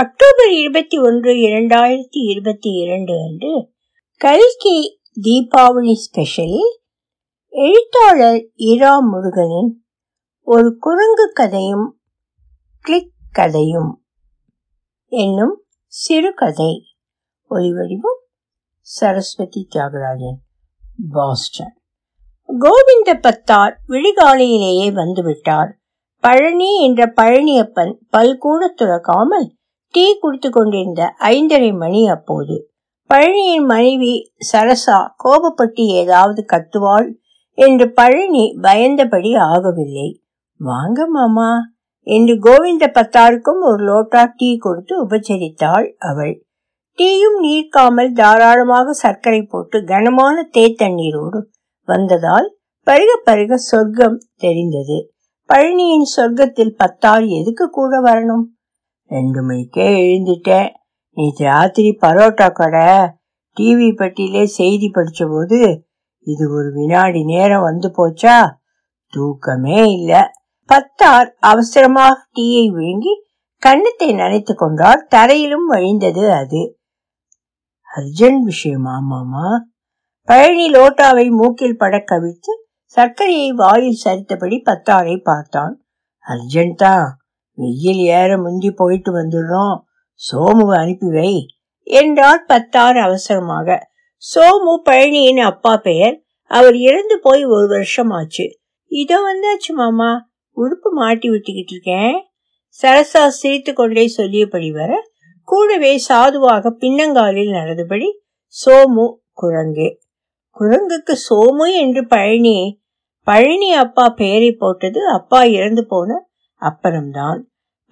October இருபத்தி ஒன்று இரண்டாயிரத்தி இருபத்தி இரண்டு அன்று கல்கி தீபாவளி ஸ்பெஷலில் எழுத்தாளர் இரா முருகனின் ஒரு குரங்கு கதையும் கிளிக் கதையும் என்னும் சிறுகதை ஒலிவடிவம் சரஸ்வதி தியாகராஜன் பாஸ்டன். கோவிந்த பத்தார் விழிகாலையிலேயே வந்துவிட்டார். பழனி என்ற பழனியப்பன் பல்கூட துறக்காமல் டீ குடித்து கொண்டிருந்த ஐந்தரை மணி அப்போது. பழனியின் மனைவி சரசா கோபப்பட்டு ஏதாவது கத்துவாள் என்று பழனி பயந்தபடி ஆகவில்லை. வாங்க மாமா என்று கோவிந்த பத்தாருக்கும் ஒரு லோட்டா டீ கொடுத்து உபச்சரித்தாள் அவள். டீயும் நீர்க்காமல் தாராளமாக சர்க்கரை போட்டு கனமான தேத்தண்ணீரோடு வந்ததால் பருக பருக சொர்க்கம் தெரிந்தது. பழனியின் சொர்க்கத்தில் பத்தார் எதுக்கு கூட வரணும்? ரெண்டு மணிக்கே எழுந்துட்டேன். நேற்று ராத்திரி பரோட்டா கடை. டிவி பட்டியிலே செய்தி படித்த போது இது ஒரு வினாடி நேரம் வந்து போச்சா? தூக்கமே இல்லை. பத்தார் அவசரமாக டீயை விழுங்கி கண்ணத்தை நனைத்து கொண்டால் தரையிலும் வழிந்தது அது. அர்ஜென்ட் விஷயமா மாமா பழனி லோட்டாவை மூக்கில் பட கவிழ்த்து சர்க்கரையை வாயில் சரித்தபடி பத்தாரை பார்த்தான். அர்ஜென்ட் தான் வெயில் ஏற முந்தி போயிட்டு வந்துடுறோம். சோமுவை அனுப்பி வை. என்றார் பத்தார் அவசரமாக. சோமு பழனியின் அப்பா பெயர். அவர் இறந்து போய் ஒரு வருஷம் ஆச்சு இதோ வந்தாச்சு மாமா. உடுப்பு மாட்டி விட்டுக்கிட்டு இருக்கேன். சரசா சிரித்து கொண்டே சொல்லியபடி வர கூடவே சாதுவாக பின்னங்காலில் நடந்தபடி சோமு குரங்கு. குரங்குக்கு சோமு என்று பழனி பழனி அப்பா பெயரை போட்டது அப்பா இறந்து போன அப்புறம்தான்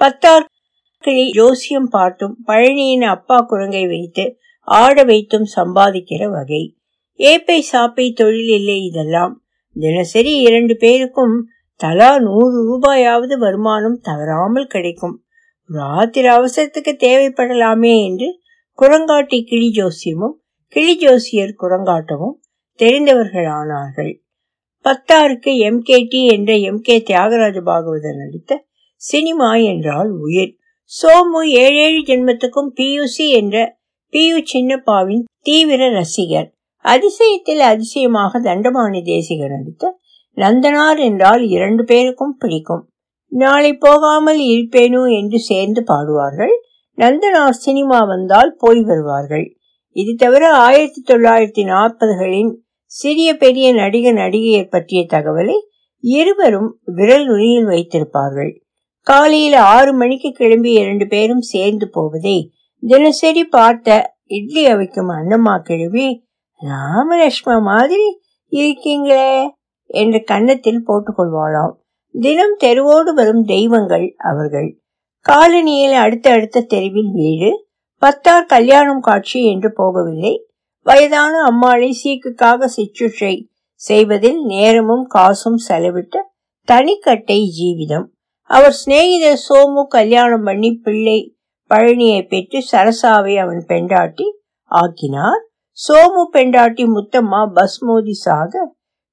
பத்தார் ஜோசியம் பார்த்தும் பழனியின் அப்பா குரங்கை வைத்து ஆட வைத்தும் சம்பாதிக்கிற வகை. ஏப்பை சாப்பை தொழில் இல்லை இதெல்லாம். தினசரி இரண்டு பேருக்கும் தலா நூறு ரூபாயாவது வருமானம் தவறாமல் கிடைக்கும். ராத்திரி அவசரத்துக்கு தேவைப்படலாமே என்று குரங்காட்டி கிளி ஜோசியமும் கிளி ஜோசியர் குரங்காட்டமும் தெரிந்தவர்கள் ஆனார்கள் பத்தாருக்கு எம் கே டி என்ற எம் கே தியாகராஜ பாகவதர் நடித்த சினிமா என்றால் உயிர். சோமு ஏழேழு ஜென்மத்துக்கும் பியூசி என்ற பியு சின்னப்பாவின் தீவிர ரசிகர். அதிசயத்தில் அதிசயமாக தண்டபாணி தேசிகர் நடித்த நந்தனார் என்றால் இரண்டு பேருக்கும் பிடிக்கும். நாளை போகாமல் இருப்பேனோ என்று சேர்ந்து பாடுவார்கள். நந்தனார் சினிமா வந்தால் போய் வருவார்கள். இது தவிர ஆயிரத்தி தொள்ளாயிரத்தி நாற்பதுகளின் சிறிய பெரிய நடிகர் நடிகையர் பற்றிய தகவலை இருவரும் விரல் நுனியில் வைத்திருப்பார்கள். காலையில் ஆறு மணிக்கு கிளம்பி இரண்டு பேரும் சேர்ந்து போவதை தினசரி பார்த்த இட்லி அவைக்கும் அண்ணம்மா கிழவி ராமலட்சும மாதிரி இருக்கீங்களே என்று கன்னத்தில் போட்டுக்கொள்வாளாம். தினம் தெருவோடு வரும் தெய்வங்கள் அவர்கள். காலனியில் அடுத்த அடுத்த தெருவில் வீடு. பத்தார் கல்யாணம் காட்சி என்று போகவில்லை. வயதான அம்மாளை சீக்குக்காக சிற்றுற்றை செய்வதில் நேரமும் காசும் செலவிட்ட தனிக்கட்டை ஜீவிதம். அவர் சிநேகிதர் சோமு கல்யாணம் பண்ணி பிள்ளை பழனியை பெற்று சரசாவை அவன் பெண்டாட்டி ஆக்கினார். சோமு பெண்டாட்டி முத்தம்மா பஸ் மோதி சாக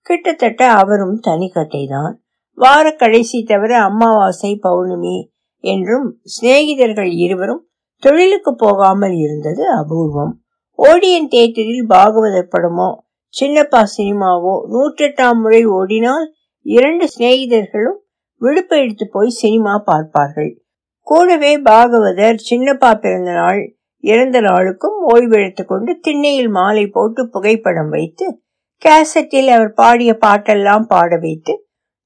கிட்டத்தட்ட அவரும் தனிக்கட்டை தான் வார கடைசி தவிர அமாவாசை பௌர்ணமி என்றும் சிநேகிதர்கள் இருவரும் தொழிலுக்கு போகாமல் இருந்தது அபூர்வம். ஓடியன் தியேட்டரில் பாகவதர் படமோ சின்னப்பா சினிமாவோ நூற்றெட்டாம் முறை ஓடினால் இரண்டு சிநேகிதர்களும் விடுப்பு எடுத்து போய் சினிமா பார்ப்பார்கள். கூடவே பாகவதர் சின்னப்பா பிறந்த நாள் இறந்த நாளுக்கும் ஓய்வெடுத்து கொண்டு திண்ணையில் மாலை போட்டு புகைப்படம் வைத்து கேசட்டில் அவர் பாடிய பாட்டெல்லாம் பாட வைத்து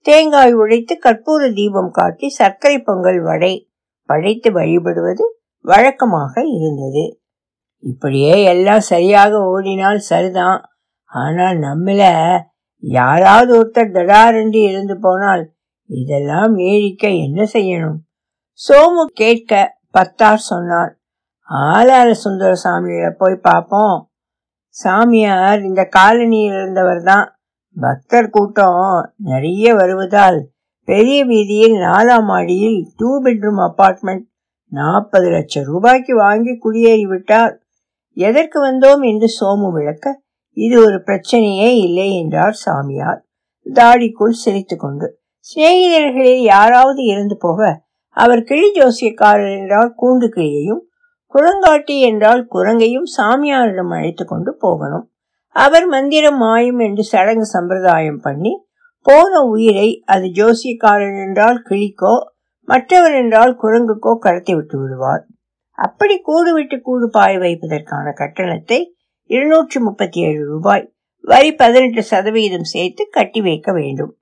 தேங்காய் உடைத்து கற்பூர தீபம் காட்டி சர்க்கரை பொங்கல் வடை படைத்து வழிபடுவது வழக்கமாக இருந்தது. இப்படியே எல்லாம் சரியாக ஓடினால் சரிதான். ஆனால் நம்மள யாராவது ஒருத்தர் தடாரென்று இருந்து போனால் இதெல்லாம் நீடிக்க என்ன செய்யணும்? சோமு கேட்க பத்தார் சொன்னார். ஆலார சுந்தர சாமியில போய் பார்ப்போம். சாமியார் இந்த காலனியில் இருந்தவர் தான். பக்தர் கூட்டம் நிறைய வருவதால் பெரிய வீதியில் நாலாம் மாடியில் டூ பெட்ரூம் அப்பார்ட்மெண்ட் நாற்பது லட்சம் ரூபாய்க்கு வாங்கி குடியேறி விட்டார். எதற்கு வந்தோம் என்று சோமு விளக்க இது ஒரு பிரச்சனையே இல்லை என்றார் சாமியார். தாடிக்குள் சிரித்து கொண்டு சிநேகிதர்களில் யாராவது இறந்து போக அவர் கிளி ஜோசியக்காரர் என்றால் கூண்டு கிளியையும் குரங்காட்டி என்றால் குரங்கையும் சாமியாரிடம் அழைத்து கொண்டு போகணும். அவர் மந்திரம் மாயும் என்று சடங்கு சம்பிரதாயம் பண்ணி போன உயிரை அது ஜோசியக்காரன் என்றால் கிளிக்கோ மற்றவர் என்றால் குரங்குக்கோ கடத்தி விட்டு விடுவார். அப்படி கூடு விட்டு கூடு பாய் வைப்பதற்கான கட்டணத்தை இருநூற்றி முப்பத்தி ஏழு ரூபாய் வரி பதினெட்டு சதவீதம் சேர்த்து கட்டி வைக்க வேண்டும்.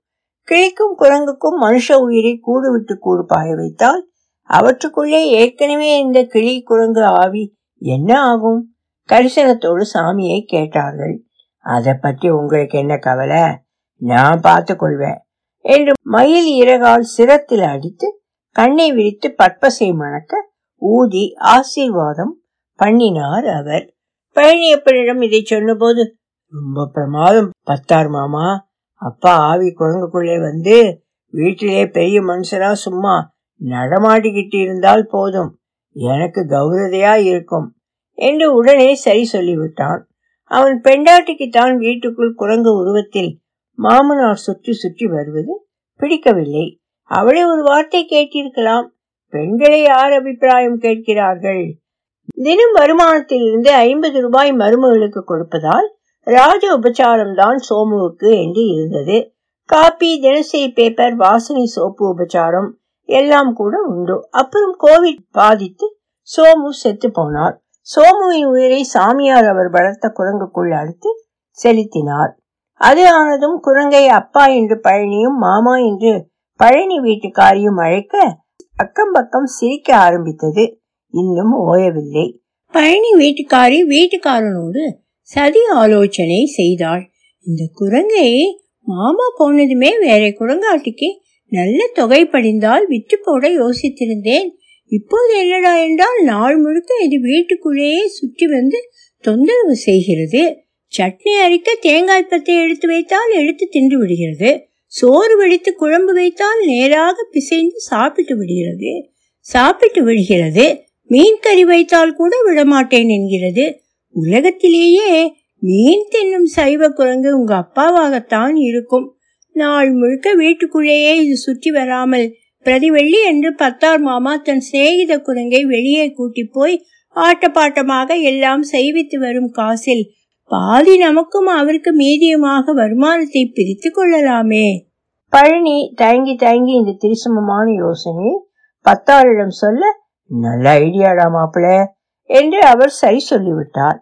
கிளிக்கும் குரங்குக்கும் மனுஷ உயிரை கூடு விட்டு கூடு பாய வைத்தால் அவற்றுக்குள்ளே ஏற்கனவே இந்த கிளி குரங்கு ஆவி என்ன ஆகும்? கரிசனத்தோடு சாமியை கேட்டார்கள். அதை பற்றி உங்களுக்கு என்ன கவலை? நான் பார்த்து கொள்வேன் என்று மயில் இறகால் சிரத்தில் அடித்து கண்ணை விரித்து பற்பசை மணக்க ஊதி ஆசீர்வாதம் பண்ணினார் அவர். பழனியப்பனிடம் இதை சொன்னபோது ரொம்ப பிரமாதம் பத்தார் மாமா. அப்பா ஆவி குரங்குக்குள்ளே வந்து வீட்டிலே பெரிய மனுஷரா சும்மா நடமாடிக்கிட்டு இருந்தால் போதும். எனக்கு கௌரதையா இருக்கும். என்று உடனே சரி சொல்லிவிட்டான். அவன் பெண்டாட்டிக்கு தான் வீட்டுக்குள் குரங்கு உருவத்தில் மாமனார் சுற்றி சுற்றி வருவது பிடிக்கவில்லை. அவளே ஒரு வார்த்தை கேட்டிருக்கலாம். பெண்களை யார் அபிப்பிராயம் கேட்கிறார்கள்? தினம் வருமானத்தில் இருந்து ஐம்பது ரூபாய் மருமகளுக்கு கொடுப்பதால் ராஜ உபச்சாரம் தான் சோமுவுக்கு என்று இருந்தது. காப்பி தினசரி பேப்பர் வாசனை சோப்பு உபச்சாரம் எல்லாம் கூட உண்டு. அப்புறம் கோவிட் பாதித்து சோமு செத்து போனார். சோமுவின் உயிரை சாமியார் அவர் வளர்த்த குரங்குக்குள் அடுத்து செலுத்தினார். அது ஆனதும் குரங்கை அப்பா என்று பழனியும் மாமா என்று பழனி வீட்டுக்காரியும் அழைக்க அக்கம் பக்கம் சிரிக்க ஆரம்பித்தது. இன்னும் ஓயவில்லை. பழனி வீட்டுக்காரி வீட்டுக்காரனோடு சதி ஆலோசனை செய்தாள். இந்த குரங்கை மாமா போனதுமே வேற குரங்காட்டிக்கு நல்ல தொகை படிந்தால் விற்று போட யோசித்திருந்தேன். இப்போது என்னடா என்றால் நாள் முழுக்க இது வீட்டுக்குள்ளேயே சுற்றி வந்து தொந்தரவு செய்கிறது. சட்னி அரிக்க தேங்காய் பத்தை எடுத்து வைத்தால் எடுத்து தின்று விடுகிறது. சோறு வடித்து குழம்பு வைத்தால் நேராக பிசைந்து சாப்பிட்டு விடுகிறது. சாப்பிட்டு விடுகிறது. மீன் கறி வைத்தால் கூட விடமாட்டேன் என்கிறது. உலகத்திலேயே மீன் தின்னும் சைவ குரங்கு உங்க அப்பாவாகத்தான் இருக்கும். நாள் முழுக்க வீட்டுக்குள்ளேயே இது சுற்றி வராமல் பிரதிவெள்ளி என்று பத்தார் மாமா தன் சிநேகித குரங்கை வெளியே கூட்டி போய் ஆட்டப்பாட்டமாக எல்லாம் செய்வித்து வரும் காசில் பாதி நமக்கும் அவருக்கு மீதியுமாக வருமானத்தை பிரித்து கொள்ளலாமே. பழனி தயங்கி தயங்கி இந்த திரிசமமான யோசனை பத்தாரிடம் சொல்ல நல்ல ஐடியாடா மாப்பிள்ள என்று அவர் சரி சொல்லிவிட்டார்.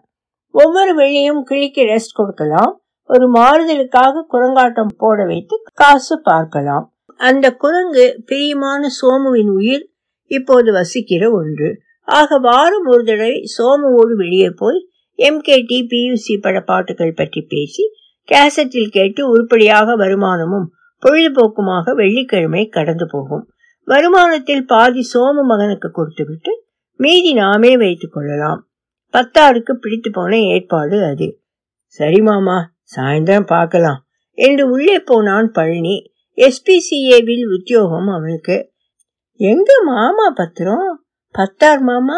ஒவ்வொரு வெள்ளியும் கிளிக்கு ரெஸ்ட் கொடுக்கலாம். ஒரு மாறுதலுக்காக குரங்காட்டம் போட வைத்து காசு பார்க்கலாம். அந்த குரங்கு பிரியமான சோமுவின் உயிர் இப்போது வசிக்கிற ஒன்று. ஆக வாரம் ஒரு தடவை சோமுவோடு வெளியே போய் எம்கேடி பியூசி பட பாட்டுகள் பற்றி பேசி கேசட்டில் கேட்டு உருப்படியாக வருமானமும் பொழுதுபோக்குமாக வெள்ளிக்கிழமை கடந்து போகும். வருமானத்தில் பாதி சோமு மகனுக்கு கொடுத்துவிட்டு மீதி நாமே வைத்துக் கொள்ளலாம். பத்தாருக்கு பிடித்து போன ஏற்பாடு அது. சரி மாமா சாயந்தரம் பார்க்கலாம். என்று உள்ளே போனான் பழனி. எஸ்பிசிஏவில் உத்தியோகம் அவனுக்கு. எங்க மாமா பத்திரம்? பத்தார் மாமா?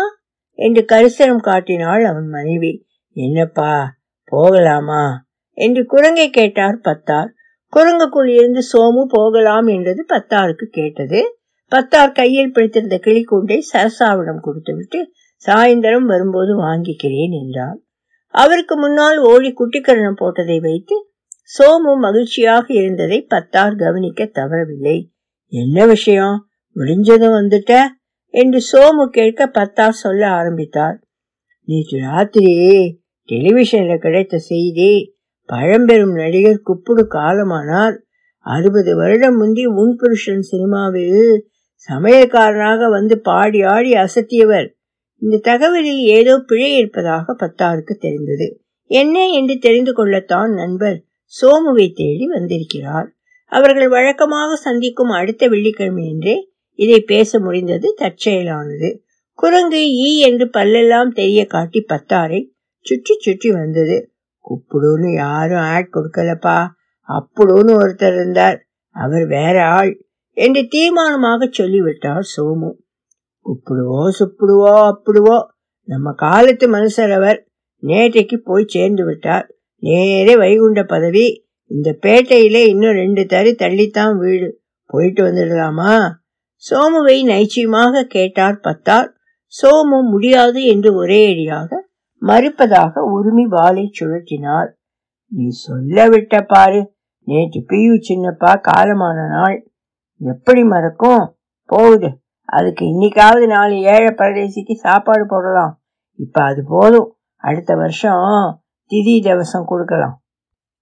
என்று கரிசனம் காட்டினாள் அவன் மனைவி. என்னப்பா போகலாமா? என்று குரங்கை கேட்டார் பத்தார். குரங்குக்குள் இருந்து சோமு போகலாம் என்றது பத்தாருக்கு கேட்டது. பத்தார் கையில் பிடித்திருந்த கிளிக்கூண்டை சரசாவிடம் கொடுத்துவிட்டு சாயந்தரம் வரும்போது வாங்கிக்கிறேன் என்றார் அவருக்கு முன்னால் ஓடி குட்டிக்கரணம் போட்டதை வைத்து சோமு மகிழ்ச்சியாக இருந்ததை பத்தார் கவனிக்க தவறவில்லை. என்ன விஷயம்? முடிஞ்சதும் வந்துட்ட? என்று சோமு கேட்க பத்தார் சொல்ல ஆரம்பித்தார். நேற்று ராத்திரி டெலிவிஷன்ல கிடைத்த செய்தி பழம்பெரும் நடிகர் குப்புடு காலமானார். அறுபது வருடம் முந்தி உன் புருஷன் சினிமாவில் சமயக்காரனாக வந்து பாடி ஆடி அசத்தியவர். இந்த தகவலில் ஏதோ பிழை இருப்பதாக பத்தாருக்கு தெரிந்தது. என்ன என்று தெரிந்து கொள்ளத்தான் நண்பர் சோமுவை தேடி வந்திருக்கிறார். அவர்கள் வழக்கமாக சந்திக்கும் அடுத்த வெள்ளிக்கிழமையன்றே இதை பேச முடிந்தது தற்செயலானது. குரங்கு ஈ என்று பல்லெல்லாம் தெரிய காட்டி பத்தாரை சுற்றி சுற்றி வந்தது. குப்புடுன்னு யாரும் ஆட் கொடுக்கலப்பா. அப்புடுன்னு ஒருத்தர் இருந்தார். அவர் வேற ஆள். என்று தீர்மானமாக சொல்லிவிட்டார் சோமு. உப்பிடுவோ சுப்பிடுவோ அப்படிவோ. நம்ம காலத்து மனுஷர் அவர் நேற்றைக்கு போய் சேர்ந்து விட்டார். நேரே வைகுண்ட பதவி. இந்த பேட்டையில இன்னும் ரெண்டு தறி தள்ளித்தான் வீடு. போயிட்டு வந்துடலாமா? சோமுவை நைச்சியமாக கேட்டார் பத்தார். சோமு முடியாது என்று ஒரே அடியாக மறுப்பதாக உரிமை வாளை சுழற்றினார். நீ சொல்ல விட்ட பாரு. நேற்று பியு சின்னப்பா காலமான நாள். எப்படி மறக்கும்? போகுது. அதுக்கு இன்னைக்காவது நாலு ஏழை பரதேசிக்கு சாப்பாடு போடலாம். இப்போ அது போதும். அடுத்த வருஷம் திதி தவசம் கொடுக்கலாம்.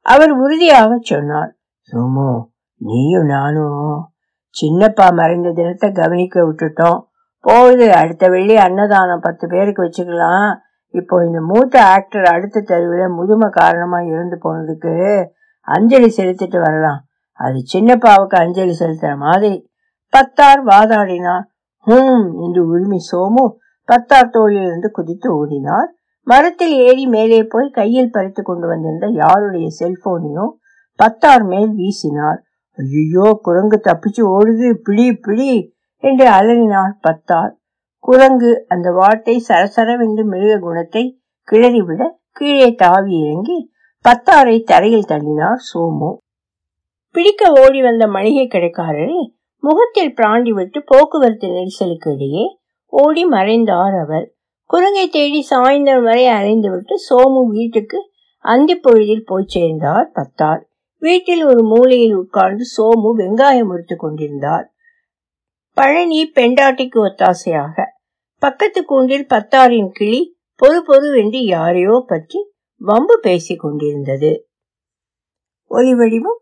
அவர் உறுதியாக சொன்னார். சோமு நீயும் நானும் சின்னப்பா மறைந்த தினத்தை கவனிக்க விட்டுட்டோம். போகுது. அடுத்த வெள்ளி அன்னதானம் பத்து பேருக்கு வச்சுக்கலாம். இப்போ இந்த மூத்த ஆக்டர் அடுத்த தெருவில் முதுமை காரணமாக இருந்து போனதுக்கு அஞ்சலி செலுத்திட்டு வரலாம். அது சின்னப்பாவுக்கு அஞ்சலி செலுத்துற மாதிரி. பத்தார் வாதாடினார் ஹூம் என்று உரிமை சோமு பத்தார் தோளிலிருந்து குதித்து ஓடினார். மரத்தில் ஏறி மேலே போய் கையில் பறித்து கொண்டு வந்திருந்த யாருடைய செல்போனையும் பத்தார் மேல் வீசினார். ஐயோ குரங்கு தப்பிச்சு ஓடுது பிடி பிடி என்று அலறினார் பத்தார். குரங்கு அந்த வாட்டை சரசரவென்று மிருக குணத்தை கிளறிவிட கீழே தாவி இறங்கி பத்தாரை தரையில் தள்ளினார் சோமு. பிடிக்க ஓடி வந்த மளிகை கடைக்காரரை முகத்தில் பிராண்டி விட்டு போக்குவரத்து நெரிசலுக்கு இடையே ஓடி மறைந்தார் அவர். குரங்கை தேடி சாயந்தரம் வரை அலைந்துவிட்டு சோமு வீட்டுக்கு அந்தி பொழுதில் போய் சேர்ந்தார் பத்தார். வீட்டில் ஒரு மூலையில் உட்கார்ந்து சோமு வெங்காயம் முறித்து கொண்டிருந்தார். பழனி பெண்டாட்டிக்கு ஒத்தாசையாக பக்கத்து கூண்டில் பத்தாரின் கிளி பொறு பொறு என்று யாரையோ பற்றி வம்பு பேசிக் கொண்டிருந்தது. ஒலி வடிவம்